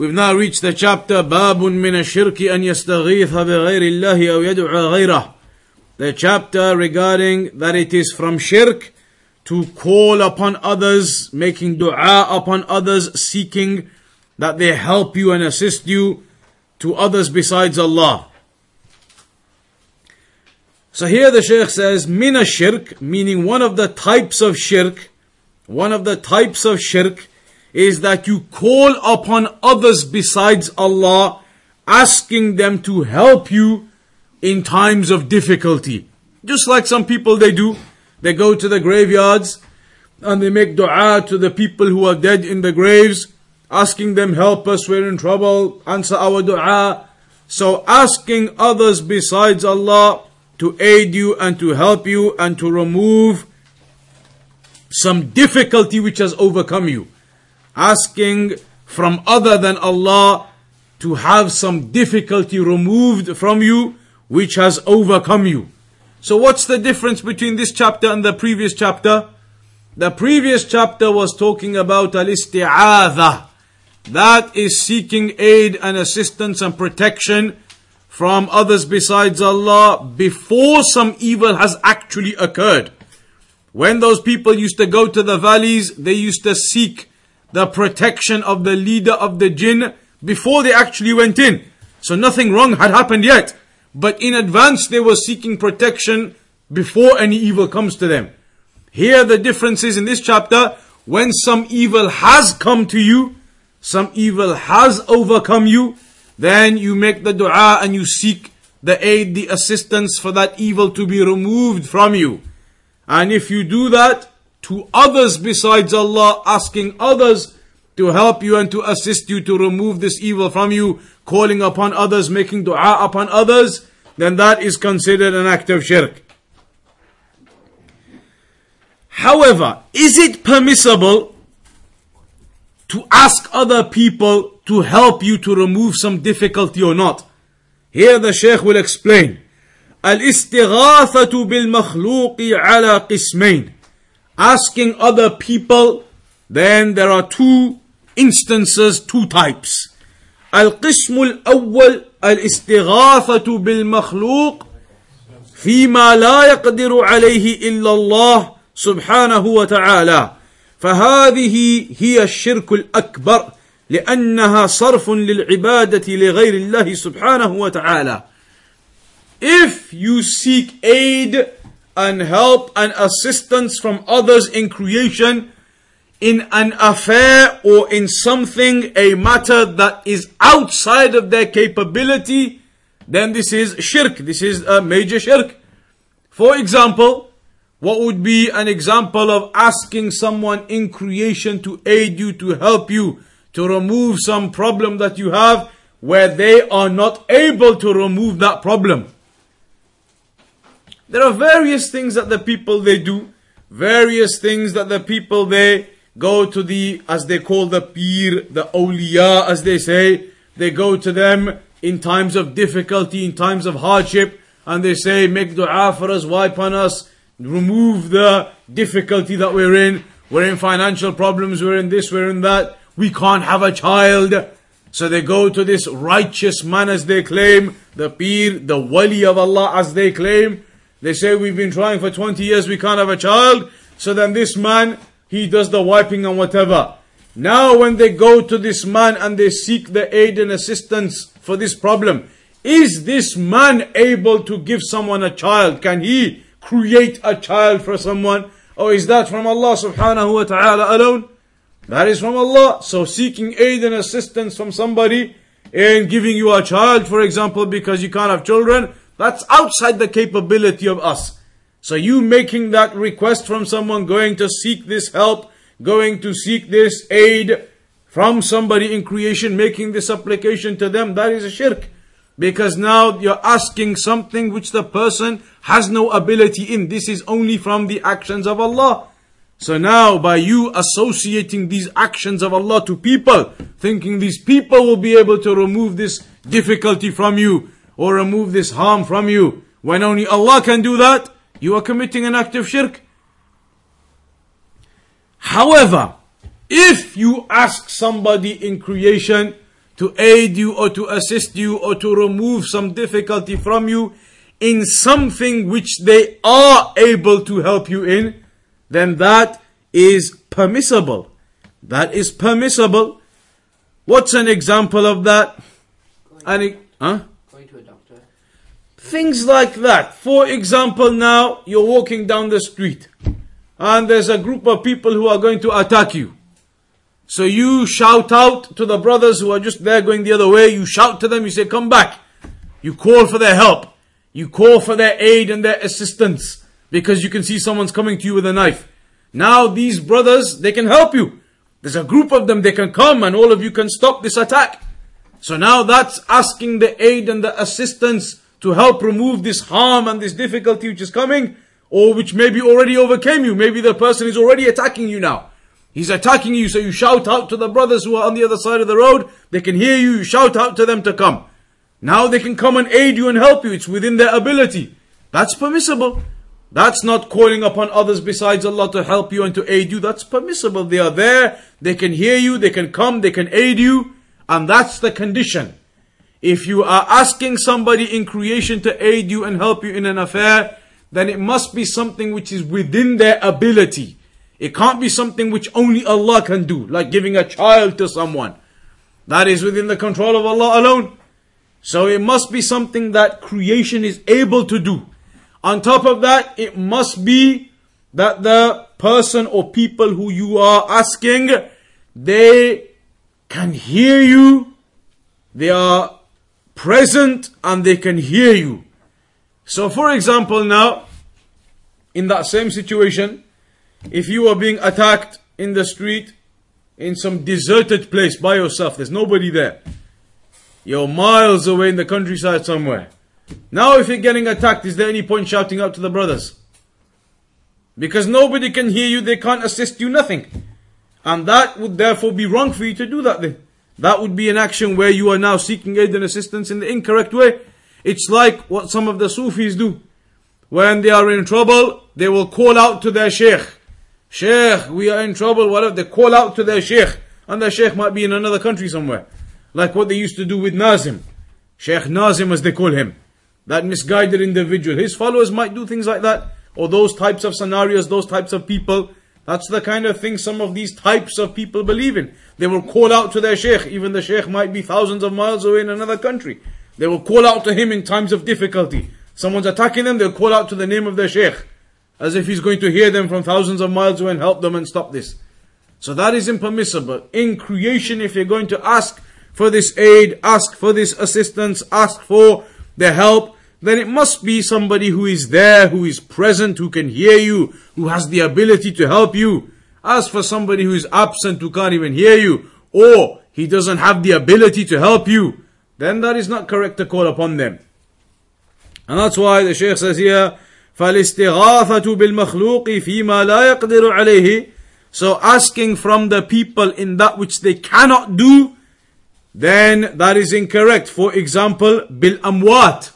We've now reached the chapter Babun min ashirki an yastaghitha bighayri Allahi aw yad'a. The chapter regarding that it is from shirk to call upon others, making dua upon others, seeking that they help you and assist you to others besides Allah. So here the Shaykh says, Mina shirk, meaning one of the types of shirk, one of the types of shirk is that you call upon others besides Allah, asking them to help you in times of difficulty. Just like some people they do. They go to the graveyards and they make dua to the people who are dead in the graves, asking them, help us, we're in trouble, answer our dua. So asking others besides Allah to aid you and to help you and to remove some difficulty which has overcome you asking from other than Allah to have some difficulty removed from you which has overcome you. So what's the difference between this chapter and the previous chapter? The previous chapter was talking about al-isti'adha. That is seeking aid and assistance and protection from others besides Allah before some evil has actually occurred. When those people used to go to the valleys, they used to seek the protection of the leader of the jinn before they actually went in. So nothing wrong had happened yet. But in advance they were seeking protection before any evil comes to them. Here the difference is in this chapter, when some evil has come to you, some evil has overcome you, then you make the dua and you seek the aid, the assistance for that evil to be removed from you. And if you do that, to others besides Allah, asking others to help you and to assist you to remove this evil from you, calling upon others, making dua upon others, then that is considered an act of shirk. However, is it permissible to ask other people to help you to remove some difficulty or not? Here the Shaykh will explain. الاستغاثة بالمخلوق على قسمين asking other people, then there are two instances, two types. القسم الأول الاستغاثة بالمخلوق فيما لا يقدر عليه إلا الله سبحانه وتعالى فهذه هي الشرك الأكبر لأنها صرف للعبادة لغير الله سبحانه وتعالى If you seek aid and help and assistance from others in creation in an affair or in something, a matter that is outside of their capability, then this is shirk. This is a major shirk. For example, what would be an example of asking someone in creation to aid you, to help you, to remove some problem that you have where they are not able to remove that problem? There are various things that the people they do, various things that the people they go to the, as they call the peer, the awliya, as they say, they go to them in times of difficulty, in times of hardship, and they say, make dua for us, wipe on us, remove the difficulty that we're in. We're in financial problems, we're in this, we're in that. We can't have a child. So they go to this righteous man as they claim, the peer, the wali of Allah as they claim, they say we've been trying for 20 years, we can't have a child. So then this man, he does the wiping and whatever. Now when they go to this man and they seek the aid and assistance for this problem, is this man able to give someone a child? Can he create a child for someone? Or is that from Allah subhanahu wa ta'ala alone? That is from Allah. So seeking aid and assistance from somebody in giving you a child, for example, because you can't have children, that's outside the capability of us. So you making that request from someone, going to seek this help, going to seek this aid from somebody in creation, making this application to them, that is a shirk. Because now you're asking something which the person has no ability in. This is only from the actions of Allah. So now by you associating these actions of Allah to people, thinking these people will be able to remove this difficulty from you or remove this harm from you, when only Allah can do that, you are committing an act of shirk. However, if you ask somebody in creation to aid you or to assist you or to remove some difficulty from you in something which they are able to help you in, then that is permissible. That is permissible. What's an example of that? Any, huh? going to a doctor. Things like that. For example, now you're walking down the street and there's a group of people who are going to attack you. So you shout out to the brothers who are just there going the other way. You shout to them, you say, come back. You call for their help. You call for their aid and their assistance because you can see someone's coming to you with a knife. Now these brothers, they can help you. There's a group of them, they can come and all of you can stop this attack. So now that's asking the aid and the assistance to help remove this harm and this difficulty which is coming, or which maybe already overcame you. Maybe the person is already attacking you now. He's attacking you, so you shout out to the brothers who are on the other side of the road. They can hear you, you shout out to them to come. Now they can come and aid you and help you. It's within their ability. That's permissible. That's not calling upon others besides Allah to help you and to aid you. That's permissible. They are there. They can hear you. They can come. They can aid you. And that's the condition. If you are asking somebody in creation to aid you and help you in an affair, then it must be something which is within their ability. It can't be something which only Allah can do, like giving a child to someone. That is within the control of Allah alone. So it must be something that creation is able to do. On top of that, it must be that the person or people who you are asking, they can hear you, they are present and they can hear you. So for example now, in that same situation, if you are being attacked in the street, in some deserted place by yourself, there's nobody there. You're miles away in the countryside somewhere. Now, if you're getting attacked, is there any point shouting out to the brothers? Because nobody can hear you, they can't assist you, nothing. And that would therefore be wrong for you to do that then. That would be an action where you are now seeking aid and assistance in the incorrect way. It's like what some of the Sufis do. When they are in trouble, they will call out to their sheikh. Sheikh, we are in trouble, whatever. They call out to their sheikh. And their sheikh might be in another country somewhere. Like what they used to do with Nazim. Sheikh Nazim as they call him. That misguided individual. His followers might do things like that. Or those types of scenarios, those types of people. That's the kind of thing some of these types of people believe in. They will call out to their sheikh, even the sheikh might be thousands of miles away in another country. They will call out to him in times of difficulty. Someone's attacking them, they'll call out to the name of their sheikh. As if he's going to hear them from thousands of miles away and help them and stop this. So that is impermissible. In creation, if you're going to ask for this aid, ask for this assistance, ask for the help, then it must be somebody who is there, who is present, who can hear you, who has the ability to help you. As for somebody who is absent, who can't even hear you, or he doesn't have the ability to help you, then that is not correct to call upon them. And that's why the Shaykh says here, فالاستغاثة بالمخلوق فيما لا يقدر عليه So asking from the people in that which they cannot do, then that is incorrect. For example, bil amwat.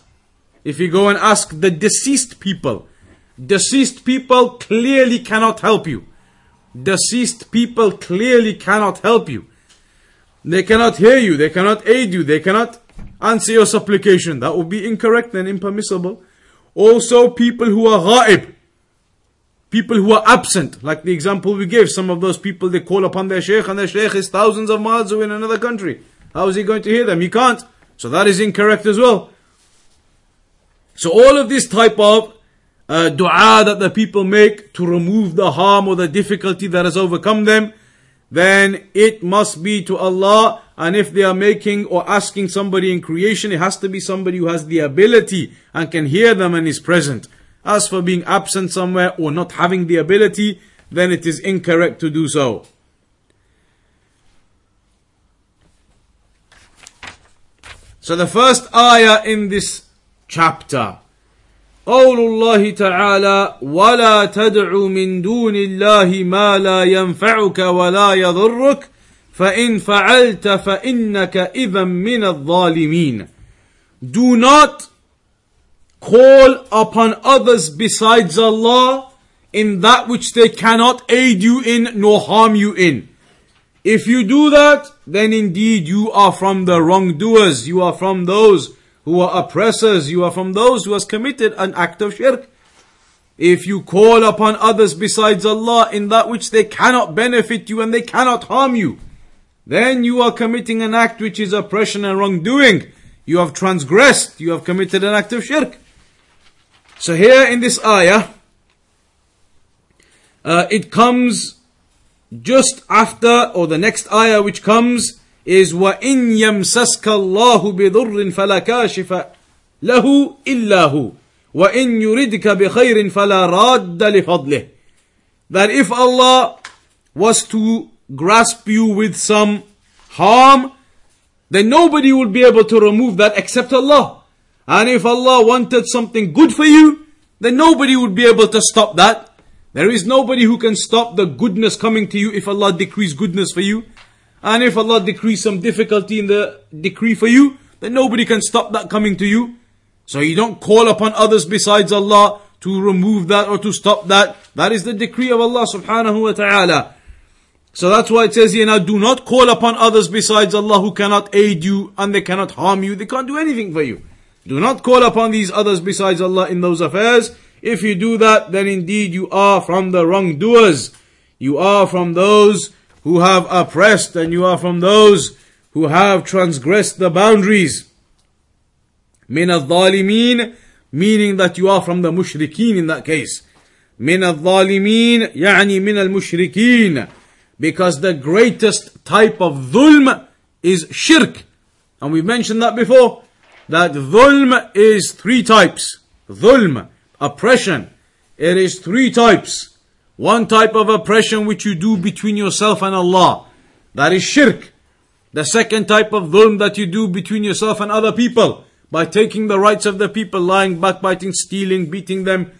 If you go and ask the deceased people, deceased people clearly cannot help you. Deceased people clearly cannot help you. They cannot hear you, they cannot aid you, they cannot answer your supplication. That would be incorrect and impermissible. Also, people who are ghaib, people who are absent, like the example we gave, some of those people they call upon their sheikh and their sheikh is thousands of miles away in another country. How is he going to hear them? He can't. So that is incorrect as well. So all of this type of uh, dua that the people make to remove the harm or the difficulty that has overcome them, then it must be to Allah. And if they are making or asking somebody in creation, it has to be somebody who has the ability and can hear them and is present. As for being absent somewhere or not having the ability, then it is incorrect to do so. So the first ayah in this chapter. قول الله تعالى ولا تدع من دون الله ما لا ينفعك ولا يضرك فإن فعلت فإنك إذا من الظالمين Do not call upon others besides Allah in that which they cannot aid you in nor harm you in. If you do that, then indeed you are from the wrongdoers. You are from those who are oppressors. You are from those who has committed an act of shirk. If you call upon others besides Allah in that which they cannot benefit you and they cannot harm you, then you are committing an act which is oppression and wrongdoing. You have transgressed. You have committed an act of shirk. So here in this ayah, uh, it comes just after, or the next ayah which comes is وَإِن يَمْسَسْكَ اللَّهُ بِضُرٍّ فَلَا كَاشِفَ لَهُ إِلَّا هُ وَإِن يُرِدْكَ بِخَيْرٍ فَلَا رَادَّ لِفَضْلِهِ That if Allah was to grasp you with some harm, then nobody will be able to remove that except Allah. And if Allah wanted something good for you, then nobody would be able to stop that. There is nobody who can stop the goodness coming to you if Allah decrees goodness for you. And if Allah decrees some difficulty in the decree for you, then nobody can stop that coming to you. So you don't call upon others besides Allah to remove that or to stop that. That is the decree of Allah subhanahu wa ta'ala. So that's why it says here now, do not call upon others besides Allah who cannot aid you and they cannot harm you. They can't do anything for you. Do not call upon these others besides Allah in those affairs. If you do that, then indeed you are from the wrongdoers. You are from those who have oppressed and you are from those who have transgressed the boundaries. Min al-dhalimin, meaning that you are from the mushrikeen in that case. Min al-dhalimin, يعني min al-mushrikeen because the greatest type of dhulm is shirk. And we mentioned that before, that dhulm is three types. Dhulm, oppression. It is three types. One type of oppression which you do between yourself and Allah. That is shirk. The second type of dhulm that you do between yourself and other people by taking the rights of the people, lying, backbiting, stealing, beating them.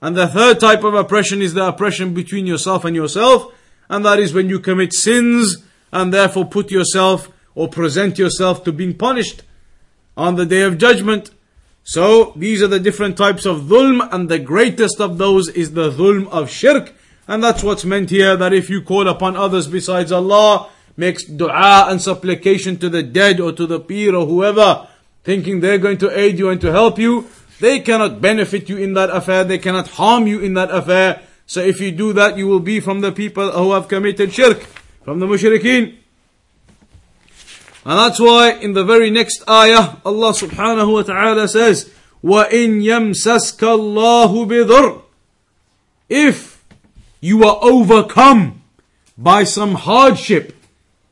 And the third type of oppression is the oppression between yourself and yourself and that is when you commit sins and therefore put yourself or present yourself to being punished on the day of judgment. So these are the different types of dhulm, and the greatest of those is the dhulm of shirk. And that's what's meant here that if you call upon others besides Allah, makes dua and supplication to the dead or to the peer or whoever, thinking they're going to aid you and to help you, they cannot benefit you in that affair, they cannot harm you in that affair. So if you do that, you will be from the people who have committed shirk, from the mushrikeen. And that's why in the very next ayah, Allah subhanahu wa ta'ala says, وَإِن يَمْسَسْكَ اللَّهُ بِضُرٍّ If you are overcome by some hardship,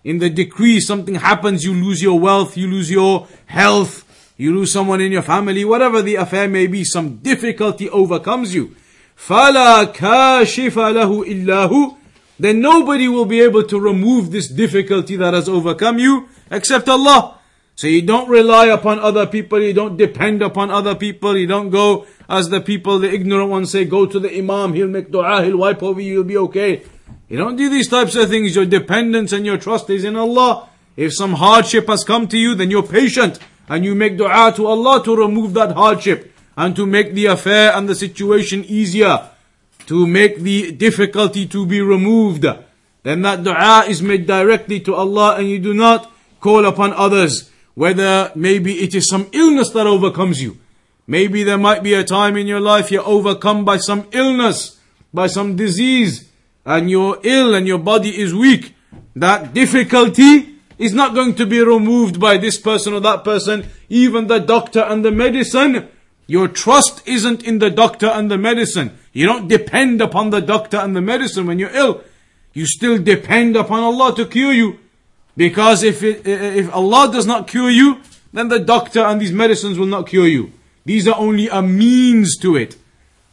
in the decree something happens, you lose your wealth, you lose your health, you lose someone in your family, whatever the affair may be, some difficulty overcomes you. فَلَا كَاشِفَ لَهُ إِلَّا هُ then nobody will be able to remove this difficulty that has overcome you except Allah. So you don't rely upon other people, you don't depend upon other people, you don't go as the people, the ignorant ones say, go to the Imam, he'll make dua, he'll wipe over you, you'll be okay. You don't do these types of things, your dependence and your trust is in Allah. If some hardship has come to you, then you're patient and you make dua to Allah to remove that hardship and to make the affair and the situation easier, to make the difficulty to be removed, then that dua is made directly to Allah and you do not call upon others, whether maybe it is some illness that overcomes you. Maybe there might be a time in your life you're overcome by some illness, by some disease, and you're ill and your body is weak. That difficulty is not going to be removed by this person or that person, even the doctor and the medicine your trust isn't in the doctor and the medicine. You don't depend upon the doctor and the medicine when you're ill. You still depend upon Allah to cure you. Because if, it, if Allah does not cure you, then the doctor and these medicines will not cure you. These are only a means to it.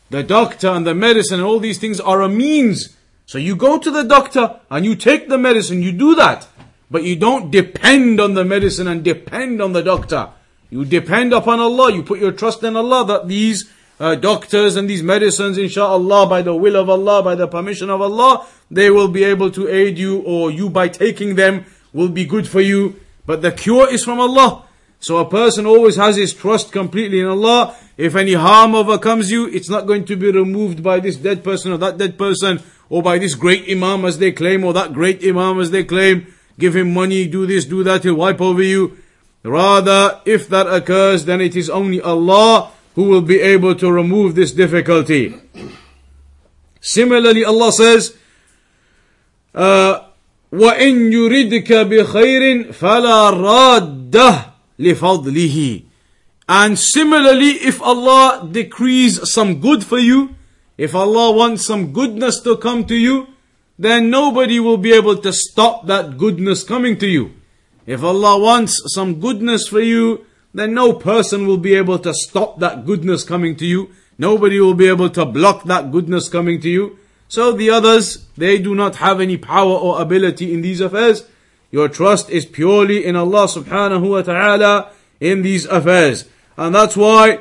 The doctor and the medicine and all these things are a means. So you go to the doctor and you take the medicine, you do that. But you don't depend on the medicine and depend on the doctor. You depend upon Allah, you put your trust in Allah that these uh, doctors and these medicines, inshallah, by the will of Allah, by the permission of Allah, they will be able to aid you, or you by taking them will be good for you. But the cure is from Allah. So a person always has his trust completely in Allah. If any harm overcomes you, it's not going to be removed by this dead person or that dead person, or by this great Imam as they claim, or that great Imam as they claim. Give him money, do this, do that, he'll wipe over you. Rather, if that occurs, then it is only Allah who will be able to remove this difficulty. Similarly, Allah says, uh, وَإِن يُرِدْكَ بِخَيْرٍ فَلَا رَادَّهُ لِفَضْلِهِ And similarly, if Allah decrees some good for you, if Allah wants some goodness to come to you, then nobody will be able to stop that goodness coming to you. If Allah wants some goodness for you, then no person will be able to stop that goodness coming to you. Nobody will be able to block that goodness coming to you. So the others, they do not have any power or ability in these affairs. Your trust is purely in Allah subhanahu wa ta'ala in these affairs. And that's why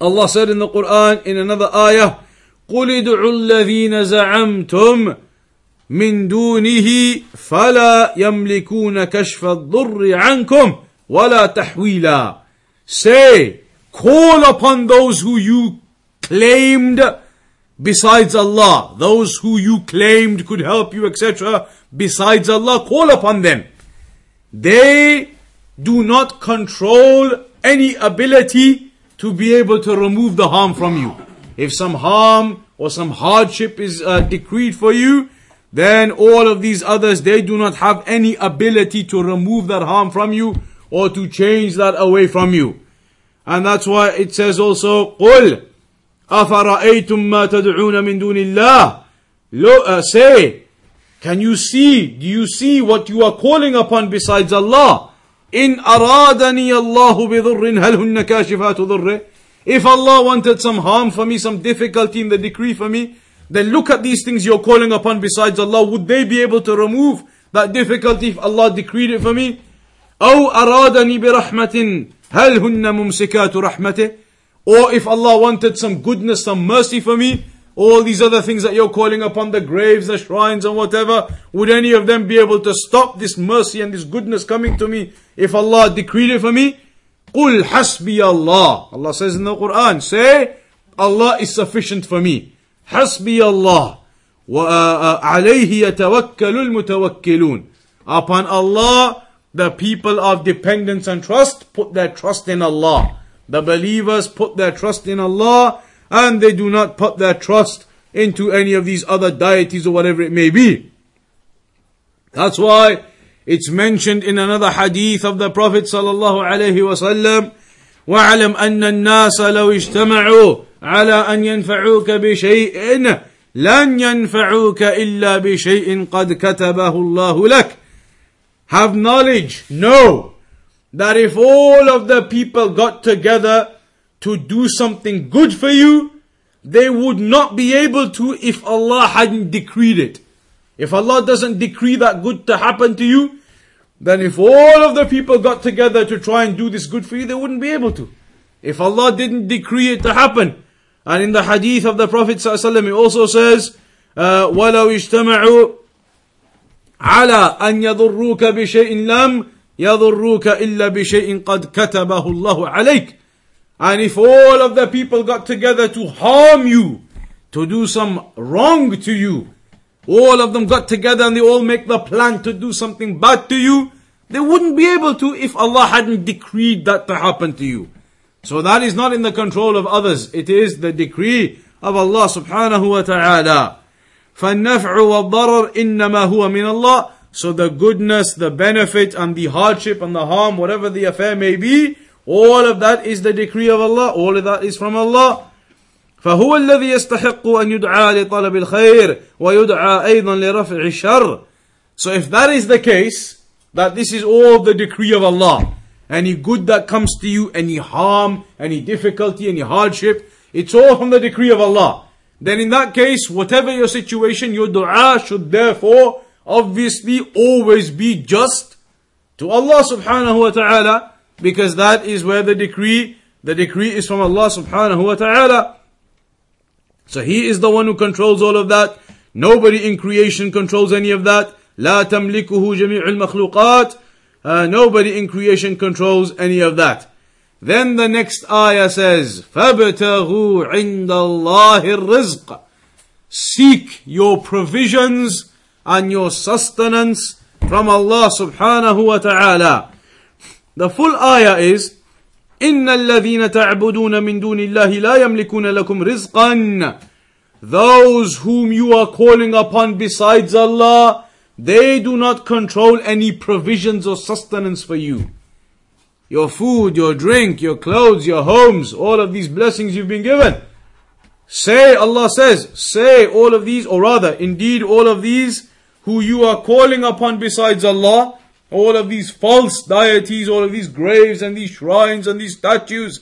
Allah said in the Quran in another ayah, قُلِ ادْعُوا الَّذِينَ زَعَمْتُمْ مِن دُونِهِ فَلَا يَمْلِكُونَ كَشْفَ الضُّرِّ عَنْكُمْ وَلَا تَحْوِيلًا Say, call upon those who you claimed besides Allah, those who you claimed could help you, etc., besides Allah, call upon them. They do not control any ability to be able to remove the harm from you. If some harm or some hardship is uh, decreed for you, then all of these others, they do not have any ability to remove that harm from you or to change that away from you. And that's why it says also, قُلْ أَفَرَأَيْتُم مَا تَدْعُونَ مِن دُونِ اللَّهِ Lo, uh, Say, can you see, do you see what you are calling upon besides Allah? إِنْ أَرَادَنِيَ اللَّهُ بِضُرٍّ هَلْ هُنَّ كَاشِفَاتُ ضُرِّ If Allah wanted some harm for me, some difficulty in the decree for me, then look at these things you're calling upon besides Allah. Would they be able to remove that difficulty if Allah decreed it for me? أو أرادني برحمة هل هن ممسكات رحمته or if Allah wanted some goodness, some mercy for me, all these other things that you're calling upon, the graves, the shrines and whatever, would any of them be able to stop this mercy and this goodness coming to me if Allah decreed it for me? قُلْ حَسْبِيَ اللَّهِ Allah says in the Quran, say, Allah is sufficient for me. حَسْبِيَ اللَّهِ وَعَلَيْهِ يَتَوَكَّلُ الْمُتَوَكِّلُونَ Upon Allah, the people of dependence and trust put their trust in Allah. The believers put their trust in Allah and they do not put their trust into any of these other deities or whatever it may be. That's why it's mentioned in another hadith of the Prophet sallallahu alaihi wasallam واعلم أن الناس لو اجتمعوا على أن ينفعوك بشيء لن ينفعوك إلا بشيء قد كتبه الله لك have knowledge, know that if all of the people got together to do something good for you, they would not be able to if Allah hadn't decreed it. If Allah doesn't decree that good to happen to you, then if all of the people got together to try and do this good for you, they wouldn't be able to. If Allah didn't decree it to happen. And in the hadith of the Prophet ﷺ, he also says, uh, وَلَوْ اجْتَمَعُوا على أن يضروك بشيء لم يضروك إلا بشيء قد كتبه الله عليك and if all of the people got together to harm you to do some wrong to you all of them got together and they all make the plan to do something bad to you they wouldn't be able to if Allah hadn't decreed that to happen to you so that is not in the control of others it is the decree of Allah subhanahu wa ta'ala فالنفع والضرر إنما هو من الله so the goodness, the benefit and the hardship and the harm, whatever the affair may be, all of that is the decree of Allah, all of that is from Allah. فهو الذي يستحق أن يدعى لطلب الخير ويدعى أيضا لرفع الشر So if that is the case, that this is all the decree of Allah, any good that comes to you, any harm, any difficulty, any hardship, it's all from the decree of Allah then in that case, whatever your situation, your dua should therefore obviously always be just to Allah subhanahu wa ta'ala because that is where the decree, the decree is from Allah subhanahu wa ta'ala. So He is the one who controls all of that. Nobody in creation controls any of that. لا تملكه جميع المخلوقات. Uh, nobody in creation controls any of that. Then the next ayah says, فَابْتَغُوا عِنْدَ اللَّهِ الرِّزْقَ Seek your provisions and your sustenance from Allah subhanahu wa ta'ala. The full ayah is, إن الذين تعبدون من دون الله لا يملكون لكم رزقا Those whom you are calling upon besides Allah, they do not control any provisions or sustenance for you. Your food, your drink, your clothes, your homes, all of these blessings you've been given. Say, Allah says, say all of these, or rather, indeed all of these who you are calling upon besides Allah, all of these false deities, all of these graves and these shrines and these statues,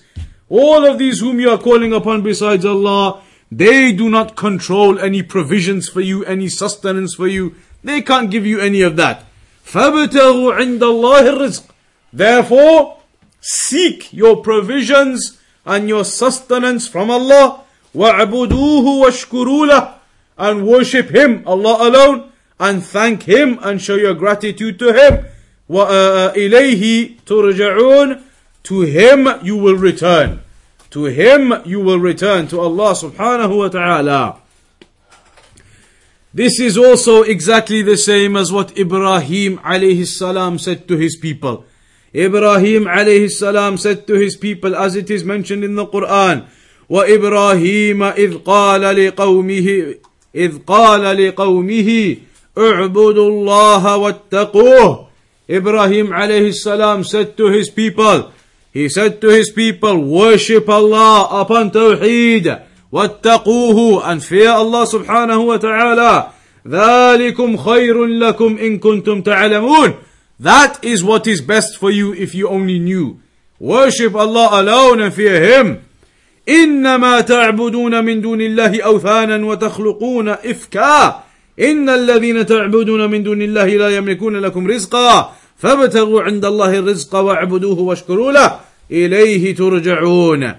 all of these whom you are calling upon besides Allah, they do not control any provisions for you, any sustenance for you. They can't give you any of that. فَابْتَغُوا عِنْدَ اللَّهِ الرِّزْقِ Therefore, seek your provisions and your sustenance from Allah. وَاعْبُدُوهُ وَاشْكُرُوا لَهُ And worship Him, Allah alone, and thank Him and show your gratitude to Him. وَإِلَيْهِ تُرْجَعُونَ To Him you will return. To Him you will return, to Allah subhanahu wa ta'ala. This is also exactly the same as what Ibrahim alayhi salam said to his people. Ibrahim alayhi salam said to his people as it is mentioned in the Quran. وإبراهيم إذ قال لقومه إذ قال لقومه اعبدوا الله واتقوه Ibrahim alayhi salam said to his people, he said to his people, worship Allah upon Tawheed, واتقوه and fear Allah subhanahu wa ta'ala. ذلكم خير لكم إن كنتم تعلمون. That is what is best for you if you only knew. Worship Allah alone and fear Him. إنما تعبدون من دون الله أوثانا وتخلقون إفكا إن الذين تعبدون من دون الله لا يملكون لكم رزقا فابتغوا عند الله الرزق واعبدوه واشكروا له إليه ترجعون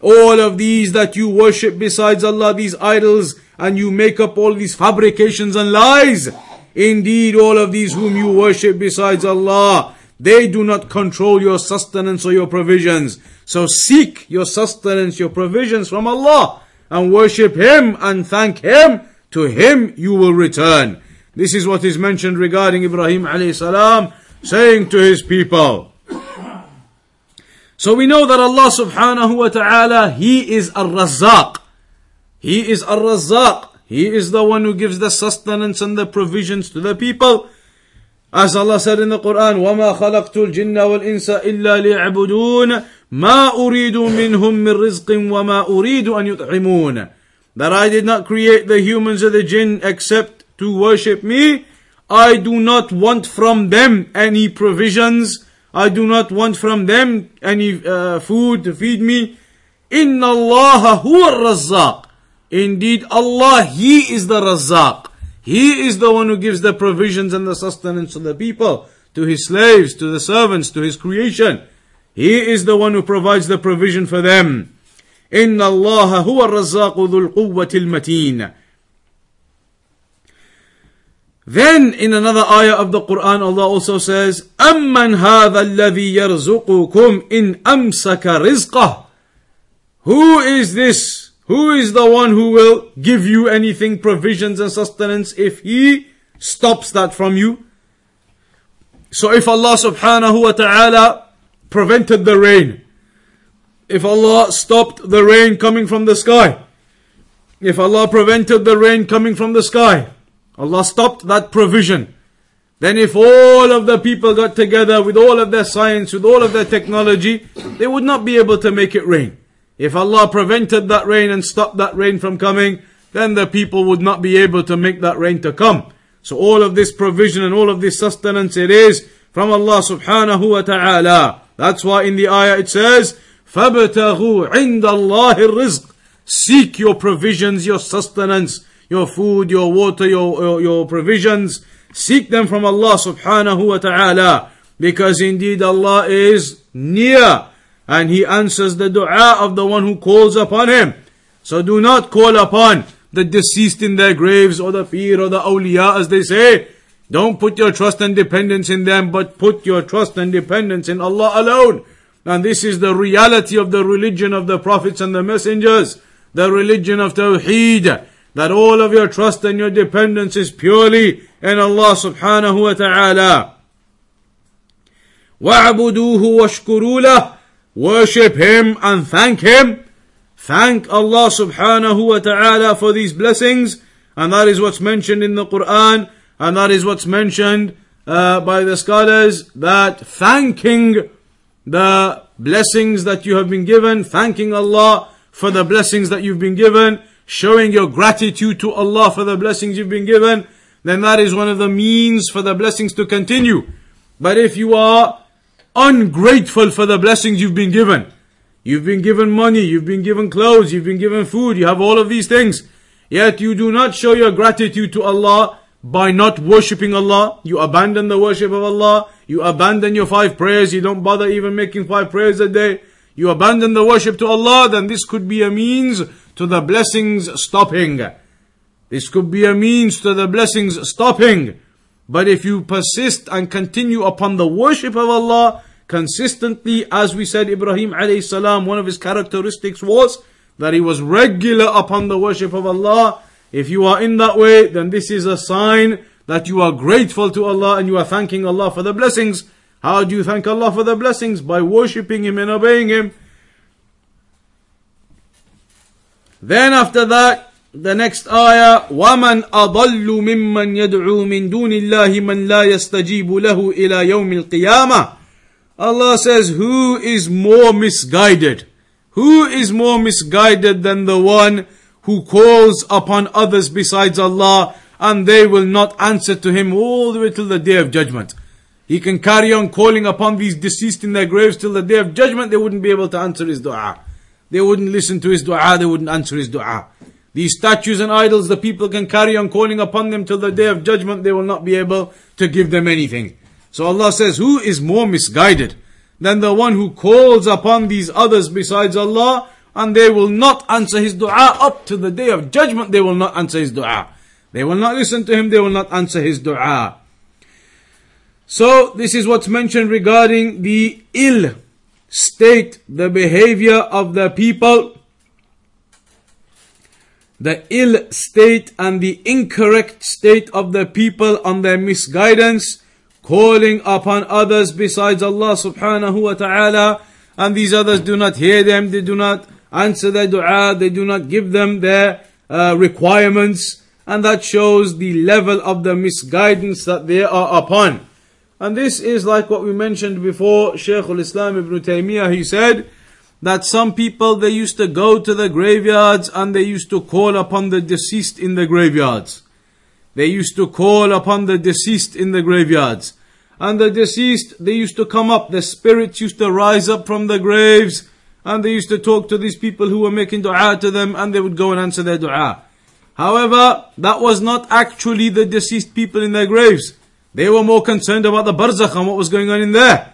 All of these that you worship besides Allah, these idols, and you make up all these fabrications and lies. Indeed, all of these whom you worship besides Allah, they do not control your sustenance or your provisions. So seek your sustenance, your provisions from Allah, and worship Him and thank Him. To Him you will return. This is what is mentioned regarding Ibrahim alayhi salam, saying to his people. So we know that Allah subhanahu wa ta'ala, He is Ar-Razzaq. He is Ar-Razzaq. He is the one who gives the sustenance and the provisions to the people. As Allah said in the Quran, وَمَا خَلَقْتُ الْجِنَّ وَالْإِنسَ إِلَّا لِيَعْبُدُونَ مَا أُرِيدُ مِنْهُمْ مِنْ رِزْقٍ وَمَا أُرِيدُ أَنْ يُطْعِمُونَ That I did not create the humans or the jinn except to worship me. I do not want from them any provisions I do not want from them any uh, food to feed me. Inna Allah huwa razzaq. Indeed, Allah, He is the Razzaq. He is the one who gives the provisions and the sustenance to the people, to His slaves, to the servants, to His creation. He is the one who provides the provision for them. Inna Allah huwa razzaq dhul quwwatil mateen. Then in another ayah of the Quran, Allah also says, أَمَّنْ هَذَا الَّذِي يَرْزُقُكُمْ إِنْ أَمْسَكَ رِزْقَهُ Who is this? who is the one who will give you anything, provisions and sustenance if He stops that from you? So if Allah subhanahu wa ta'ala prevented the rain, if Allah stopped the rain coming from the sky, if Allah prevented the rain coming from the sky, Allah stopped that provision. Then if all of the people got together with all of their science, with all of their technology, they would not be able to make it rain. If Allah prevented that rain and stopped that rain from coming, then the people would not be able to make that rain to come. So all of this provision and all of this sustenance, it is from Allah subhanahu wa ta'ala. That's why in the ayah it says, فَابْتَغُوا عِنْدَ اللَّهِ الرِّزْقِ Seek your provisions, your sustenance your food, your water, your, your, your provisions. Seek them from Allah subhanahu wa ta'ala. because indeed Allah is near and he answers the dua of the one who calls upon him. So do not call upon the deceased in their graves or the peer or the awliya as they say. Don't put your trust and dependence in them, but put your trust and dependence in Allah alone. And this is the reality of the religion of the prophets and the messengers, the religion of Tawheed, that all of your trust and your dependence is purely in Allah subhanahu wa ta'ala. وَاعْبُدُوهُ وَاشْكُرُوا لَهُ Worship Him and thank Him. Thank Allah subhanahu wa ta'ala for these blessings. And that is what's mentioned in the Quran. And that is what's mentioned uh, by the scholars that thanking the blessings that you have been given, thanking Allah for the blessings that you've been given, showing your gratitude to Allah for the blessings you've been given, then that is one of the means for the blessings to continue. But if you are ungrateful for the blessings you've been given, you've been given money, you've been given clothes, you've been given food, you have all of these things, yet you do not show your gratitude to Allah by not worshipping Allah, you abandon the worship of Allah, you abandon your five prayers, you don't bother even making five prayers a day, you abandon the worship to Allah, then this could be a means to the blessings stopping. This could be a means to the blessings stopping. But if you persist and continue upon the worship of Allah consistently, as we said, Ibrahim alayhi salam, one of his characteristics was that he was regular upon the worship of Allah. If you are in that way, then this is a sign that you are grateful to Allah and you are thanking Allah for the blessings. How do you thank Allah for the blessings? By worshipping Him and obeying Him. Then after that, the next ayah, وَمَنْ أَضَلُّ مِمَّنْ يَدْعُو مِنْ دُونِ اللَّهِ مَنْ لَا يَسْتَجِيبُ لَهُ إِلَى يَوْمِ الْقِيَامَةِ Allah says, who is more misguided? Who is more misguided than the one who calls upon others besides Allah and they will not answer to him all the way till the day of judgment? He can carry on calling upon these deceased in their graves till the day of judgment, they wouldn't be able to answer his dua. They wouldn't listen to his dua, they wouldn't answer his dua. These statues and idols, the people can carry on calling upon them till the day of judgment, they will not be able to give them anything. So Allah says, who is more misguided than the one who calls upon these others besides Allah and they will not answer his dua up to the day of judgment, they will not answer his dua. They will not listen to him, they will not answer his dua. So, this is what's mentioned regarding the ill state, the behavior of the people, the ill state and the incorrect state of the people on their misguidance, calling upon others besides Allah subhanahu wa ta'ala, and these others do not hear them, they do not answer their dua, they do not give them their uh, requirements, and that shows the level of the misguidance that they are upon. And this is like what we mentioned before, Shaykh al-Islam ibn Taymiyyah, he said that some people, they used to go to the graveyards and they used to call upon the deceased in the graveyards. They used to call upon the deceased in the graveyards. And the deceased, they used to come up, the spirits used to rise up from the graves, and they used to talk to these people who were making dua to them, and they would go and answer their dua. However, that was not actually the deceased people in their graves. They were more concerned about the barzakh and what was going on in there.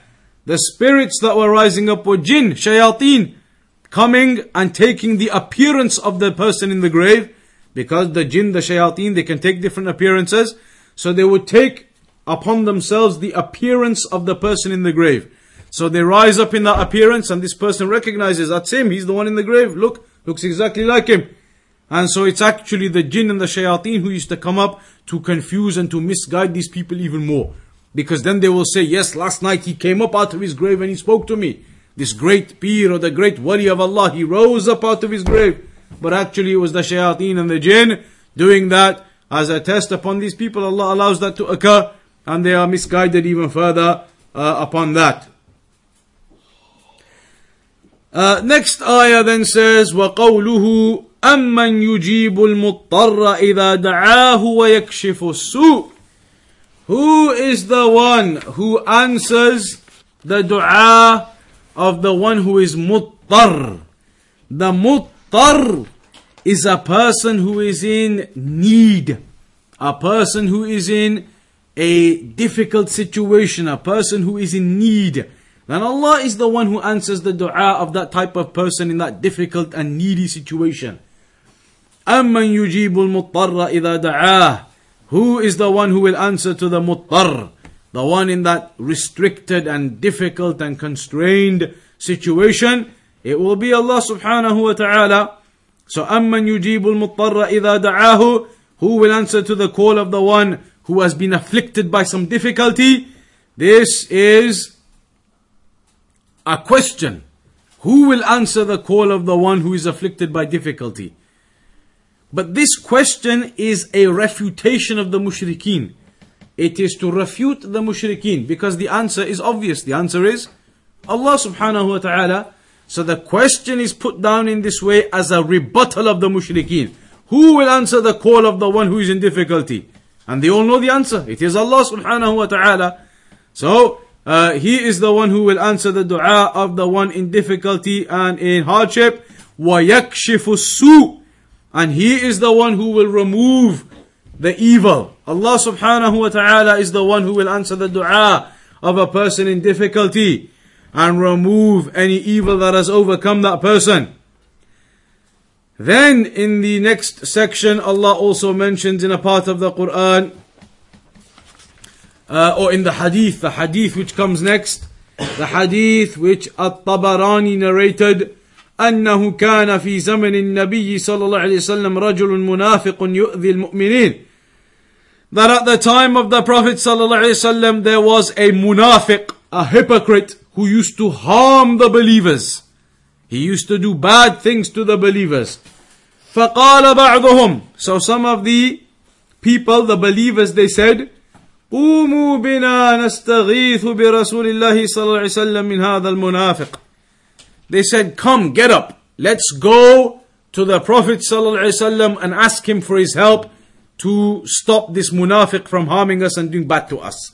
The spirits that were rising up were jinn, shayateen, coming and taking the appearance of the person in the grave. Because the jinn, the shayateen, they can take different appearances. So they would take upon themselves the appearance of the person in the grave. So they rise up in that appearance and this person recognizes that's him, he's the one in the grave. Look, looks exactly like him. And so it's actually the jinn and the shayateen who used to come up to confuse and to misguide these people even more. Because then they will say, yes, last night he came up out of his grave and he spoke to me. This great peer or the great wali of Allah, he rose up out of his grave. But actually it was the shayateen and the jinn doing that as a test upon these people. Allah allows that to occur and they are misguided even further uh, upon that. Uh, next ayah then says, وَقَوْلُهُ أَمَّنْ يُجِيبُ الْمُضْطَرَّ إِذَا دَعَاهُ وَيَكْشِفُ السُّوءِ Who is the one who answers the dua of the one who is muttar? The muttar is a person who is in need, a person who is in a difficult situation, a person who is in need, then Allah is the one who answers the dua of that type of person in that difficult and needy situation. أَمَّن يُجِيبُ الْمُضْطَرَّ إِذَا دَعَاهُ who is the one who will answer to the muttar? The one in that restricted and difficult and constrained situation? It will be Allah subhanahu wa ta'ala. So, أَمَّنْ يُجِيبُ المضطر إِذَا دَعَاهُ Who will answer to the call of the one who has been afflicted by some difficulty? This is a question. Who will answer the call of the one who is afflicted by difficulty? But this question is a refutation of the mushrikeen. It is to refute the mushrikeen because the answer is obvious. The answer is Allah subhanahu wa ta'ala. So the question is put down in this way as a rebuttal of the mushrikeen. Who will answer the call of the one who is in difficulty? And they all know the answer. It is Allah subhanahu wa ta'ala. So, uh, He is the one who will answer the dua of the one in difficulty and in hardship. وَيَكْشِفُ السُّوء and He is the one who will remove the evil. Allah subhanahu wa ta'ala is the one who will answer the dua of a person in difficulty and remove any evil that has overcome that person. Then in the next section, Allah also mentions in a part of the Quran, uh, or in the hadith, the hadith which comes next, the hadith which At-Tabarani narrated, أنه كان في زمن النبي صلى الله عليه وسلم رجل منافق يؤذي المؤمنين that at the time of the Prophet صلى الله عليه وسلم there was a munafiq, a hypocrite who used to harm the believers. He used to do bad things to the believers. فقال بعضهم So some of the people, the believers, they said, قوموا بنا نستغيث برسول الله صلى الله عليه وسلم من هذا المنافق They said, Come, get up. Let's go to the Prophet ﷺ and ask him for his help to stop this munafiq from harming us and doing bad to us.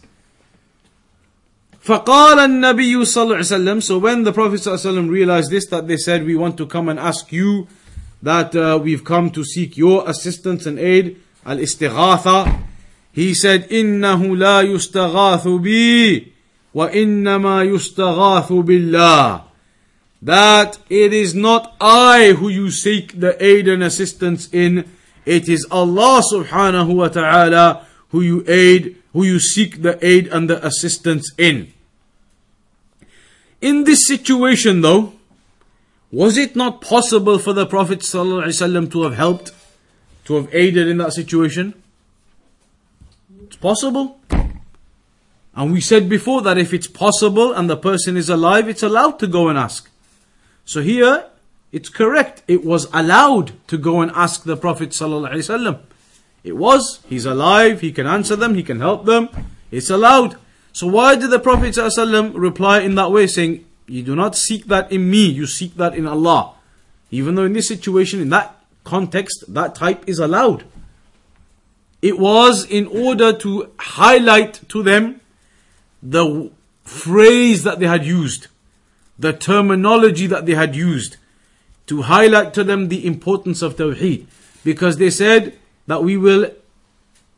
فقال النبي صلى الله عليه وسلم So when the Prophet صلى الله عليه وسلم realized this, that they said, we want to come and ask you that uh, we've come to seek your assistance and aid, al-istighatha, he said, إنه لا يستغاث بي وإنما يستغاث بالله that it is not I who you seek the aid and assistance in, it is Allah subhanahu wa ta'ala who you aid, who you seek the aid and the assistance in. In this situation though, was it not possible for the Prophet ﷺ to have helped, to have aided in that situation? It's possible. And we said before that if it's possible and the person is alive, it's allowed to go and ask. So here, it's correct. It was allowed to go and ask the Prophet ﷺ. It was. He's alive. He can answer them. He can help them. It's allowed. So why did the Prophet ﷺ reply in that way, saying, "You do not seek that in me. You seek that in Allah." Even though in this situation, in that context, that type is allowed. It was in order to highlight to them the phrase that they had used the terminology that they had used to highlight to them the importance of Tawheed. Because they said that we will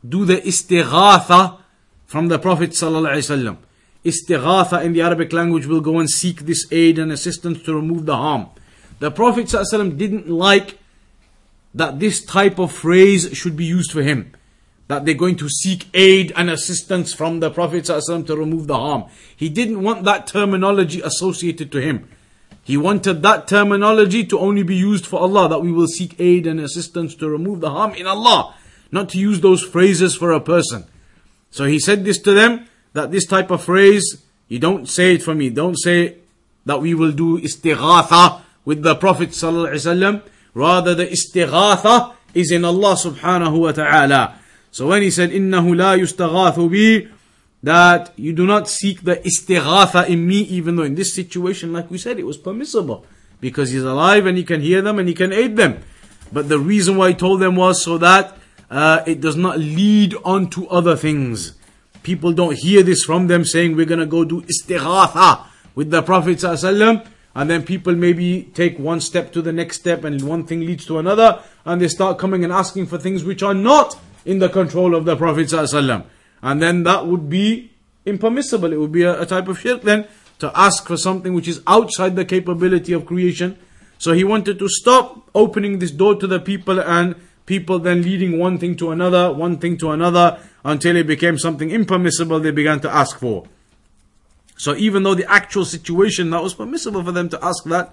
do the istighatha from the Prophet ﷺ. Istighatha in the Arabic language will go and seek this aid and assistance to remove the harm. The Prophet ﷺ didn't like that this type of phrase should be used for him that they're going to seek aid and assistance from the Prophet ﷺ to remove the harm. He didn't want that terminology associated to him. He wanted that terminology to only be used for Allah, that we will seek aid and assistance to remove the harm in Allah, not to use those phrases for a person. So he said this to them, that this type of phrase, you don't say it for me, don't say that we will do istighatha with the Prophet ﷺ. Rather the istighatha is in Allah subhanahu wa ta'ala. So when he said, إِنَّهُ لَا يُسْتَغَاثُ بِي that you do not seek the istighatha in me, even though in this situation, like we said, it was permissible. Because he's alive and he can hear them and he can aid them. But the reason why he told them was so that uh, it does not lead on to other things. People don't hear this from them saying, we're going to go do istighatha with the Prophet ﷺ, and then people maybe take one step to the next step and one thing leads to another and they start coming and asking for things which are not in the control of the Prophet ﷺ. And then that would be impermissible. It would be a, a type of shirk then to ask for something which is outside the capability of creation. So he wanted to stop opening this door to the people and people then leading one thing to another, one thing to another, until it became something impermissible they began to ask for. So even though the actual situation that was permissible for them to ask that,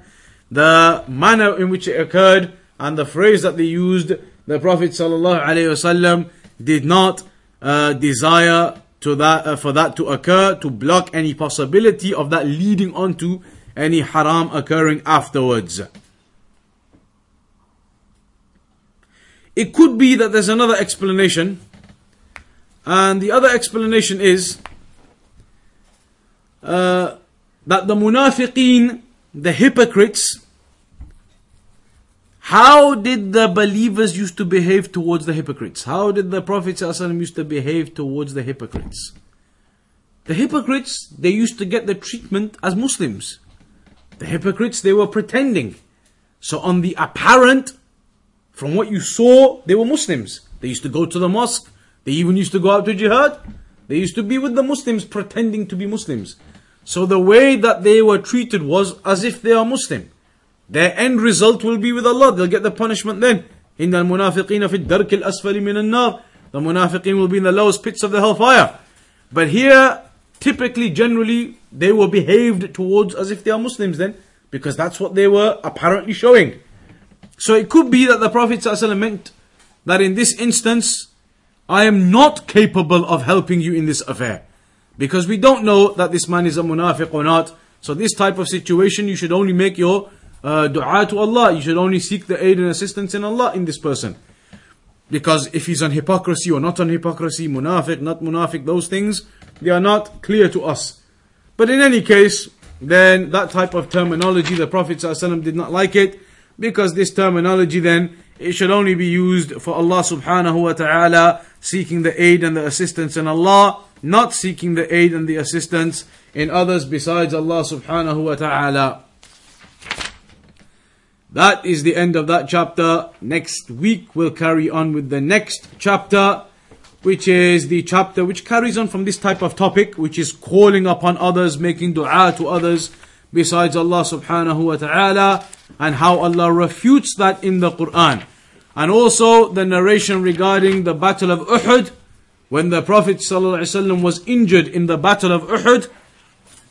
the manner in which it occurred and the phrase that they used, the Prophet ﷺ did not uh, desire to that uh, for that to occur to block any possibility of that leading on to any haram occurring afterwards. It could be that there's another explanation, and the other explanation is uh, that the munafiqeen, the hypocrites, how did the believers used to behave towards the hypocrites? How did the Prophet used to behave towards the hypocrites? The hypocrites, they used to get the treatment as Muslims. The hypocrites, they were pretending. So on the apparent, from what you saw, they were Muslims. They used to go to the mosque. They even used to go out to jihad. They used to be with the Muslims pretending to be Muslims. So the way that they were treated was as if they are Muslim. Their end result will be with Allah. They'll get the punishment then. إِنَّ الْمُنَافِقِينَ فِي asfali min al nar. The munafiqeen will be in the lowest pits of the hellfire. But here, typically, generally, they were behaved towards as if they are Muslims then, because that's what they were apparently showing. So it could be that the Prophet ﷺ meant that in this instance, I am not capable of helping you in this affair. Because we don't know that this man is a munafiq or not. So this type of situation, you should only make your uh, dua to Allah. You should only seek the aid and assistance in Allah in this person. Because if he's on hypocrisy or not on hypocrisy, munafiq, not munafiq, those things, they are not clear to us. But in any case, then that type of terminology, the Prophet ﷺ did not like it, because this terminology then, it should only be used for Allah subhanahu wa ta'ala, seeking the aid and the assistance in Allah, not seeking the aid and the assistance in others besides Allah subhanahu wa ta'ala. That is the end of that chapter. Next week we'll carry on with the next chapter, which is the chapter which carries on from this type of topic, which is calling upon others, making dua to others besides Allah subhanahu wa ta'ala, and how Allah refutes that in the Quran. And also the narration regarding the battle of Uhud, when the Prophet was injured in the battle of Uhud,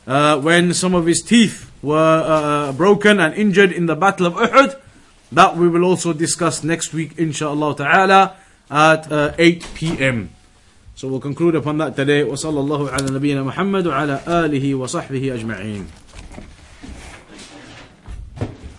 uh, when some of his teeth were uh, uh, broken and injured in the Battle of Uhud. That we will also discuss next week, inshallah ta'ala, at uh, 8 p.m. So we'll conclude upon that today. وصلى الله على نبينا محمد وعلى آله وصحبه أجمعين.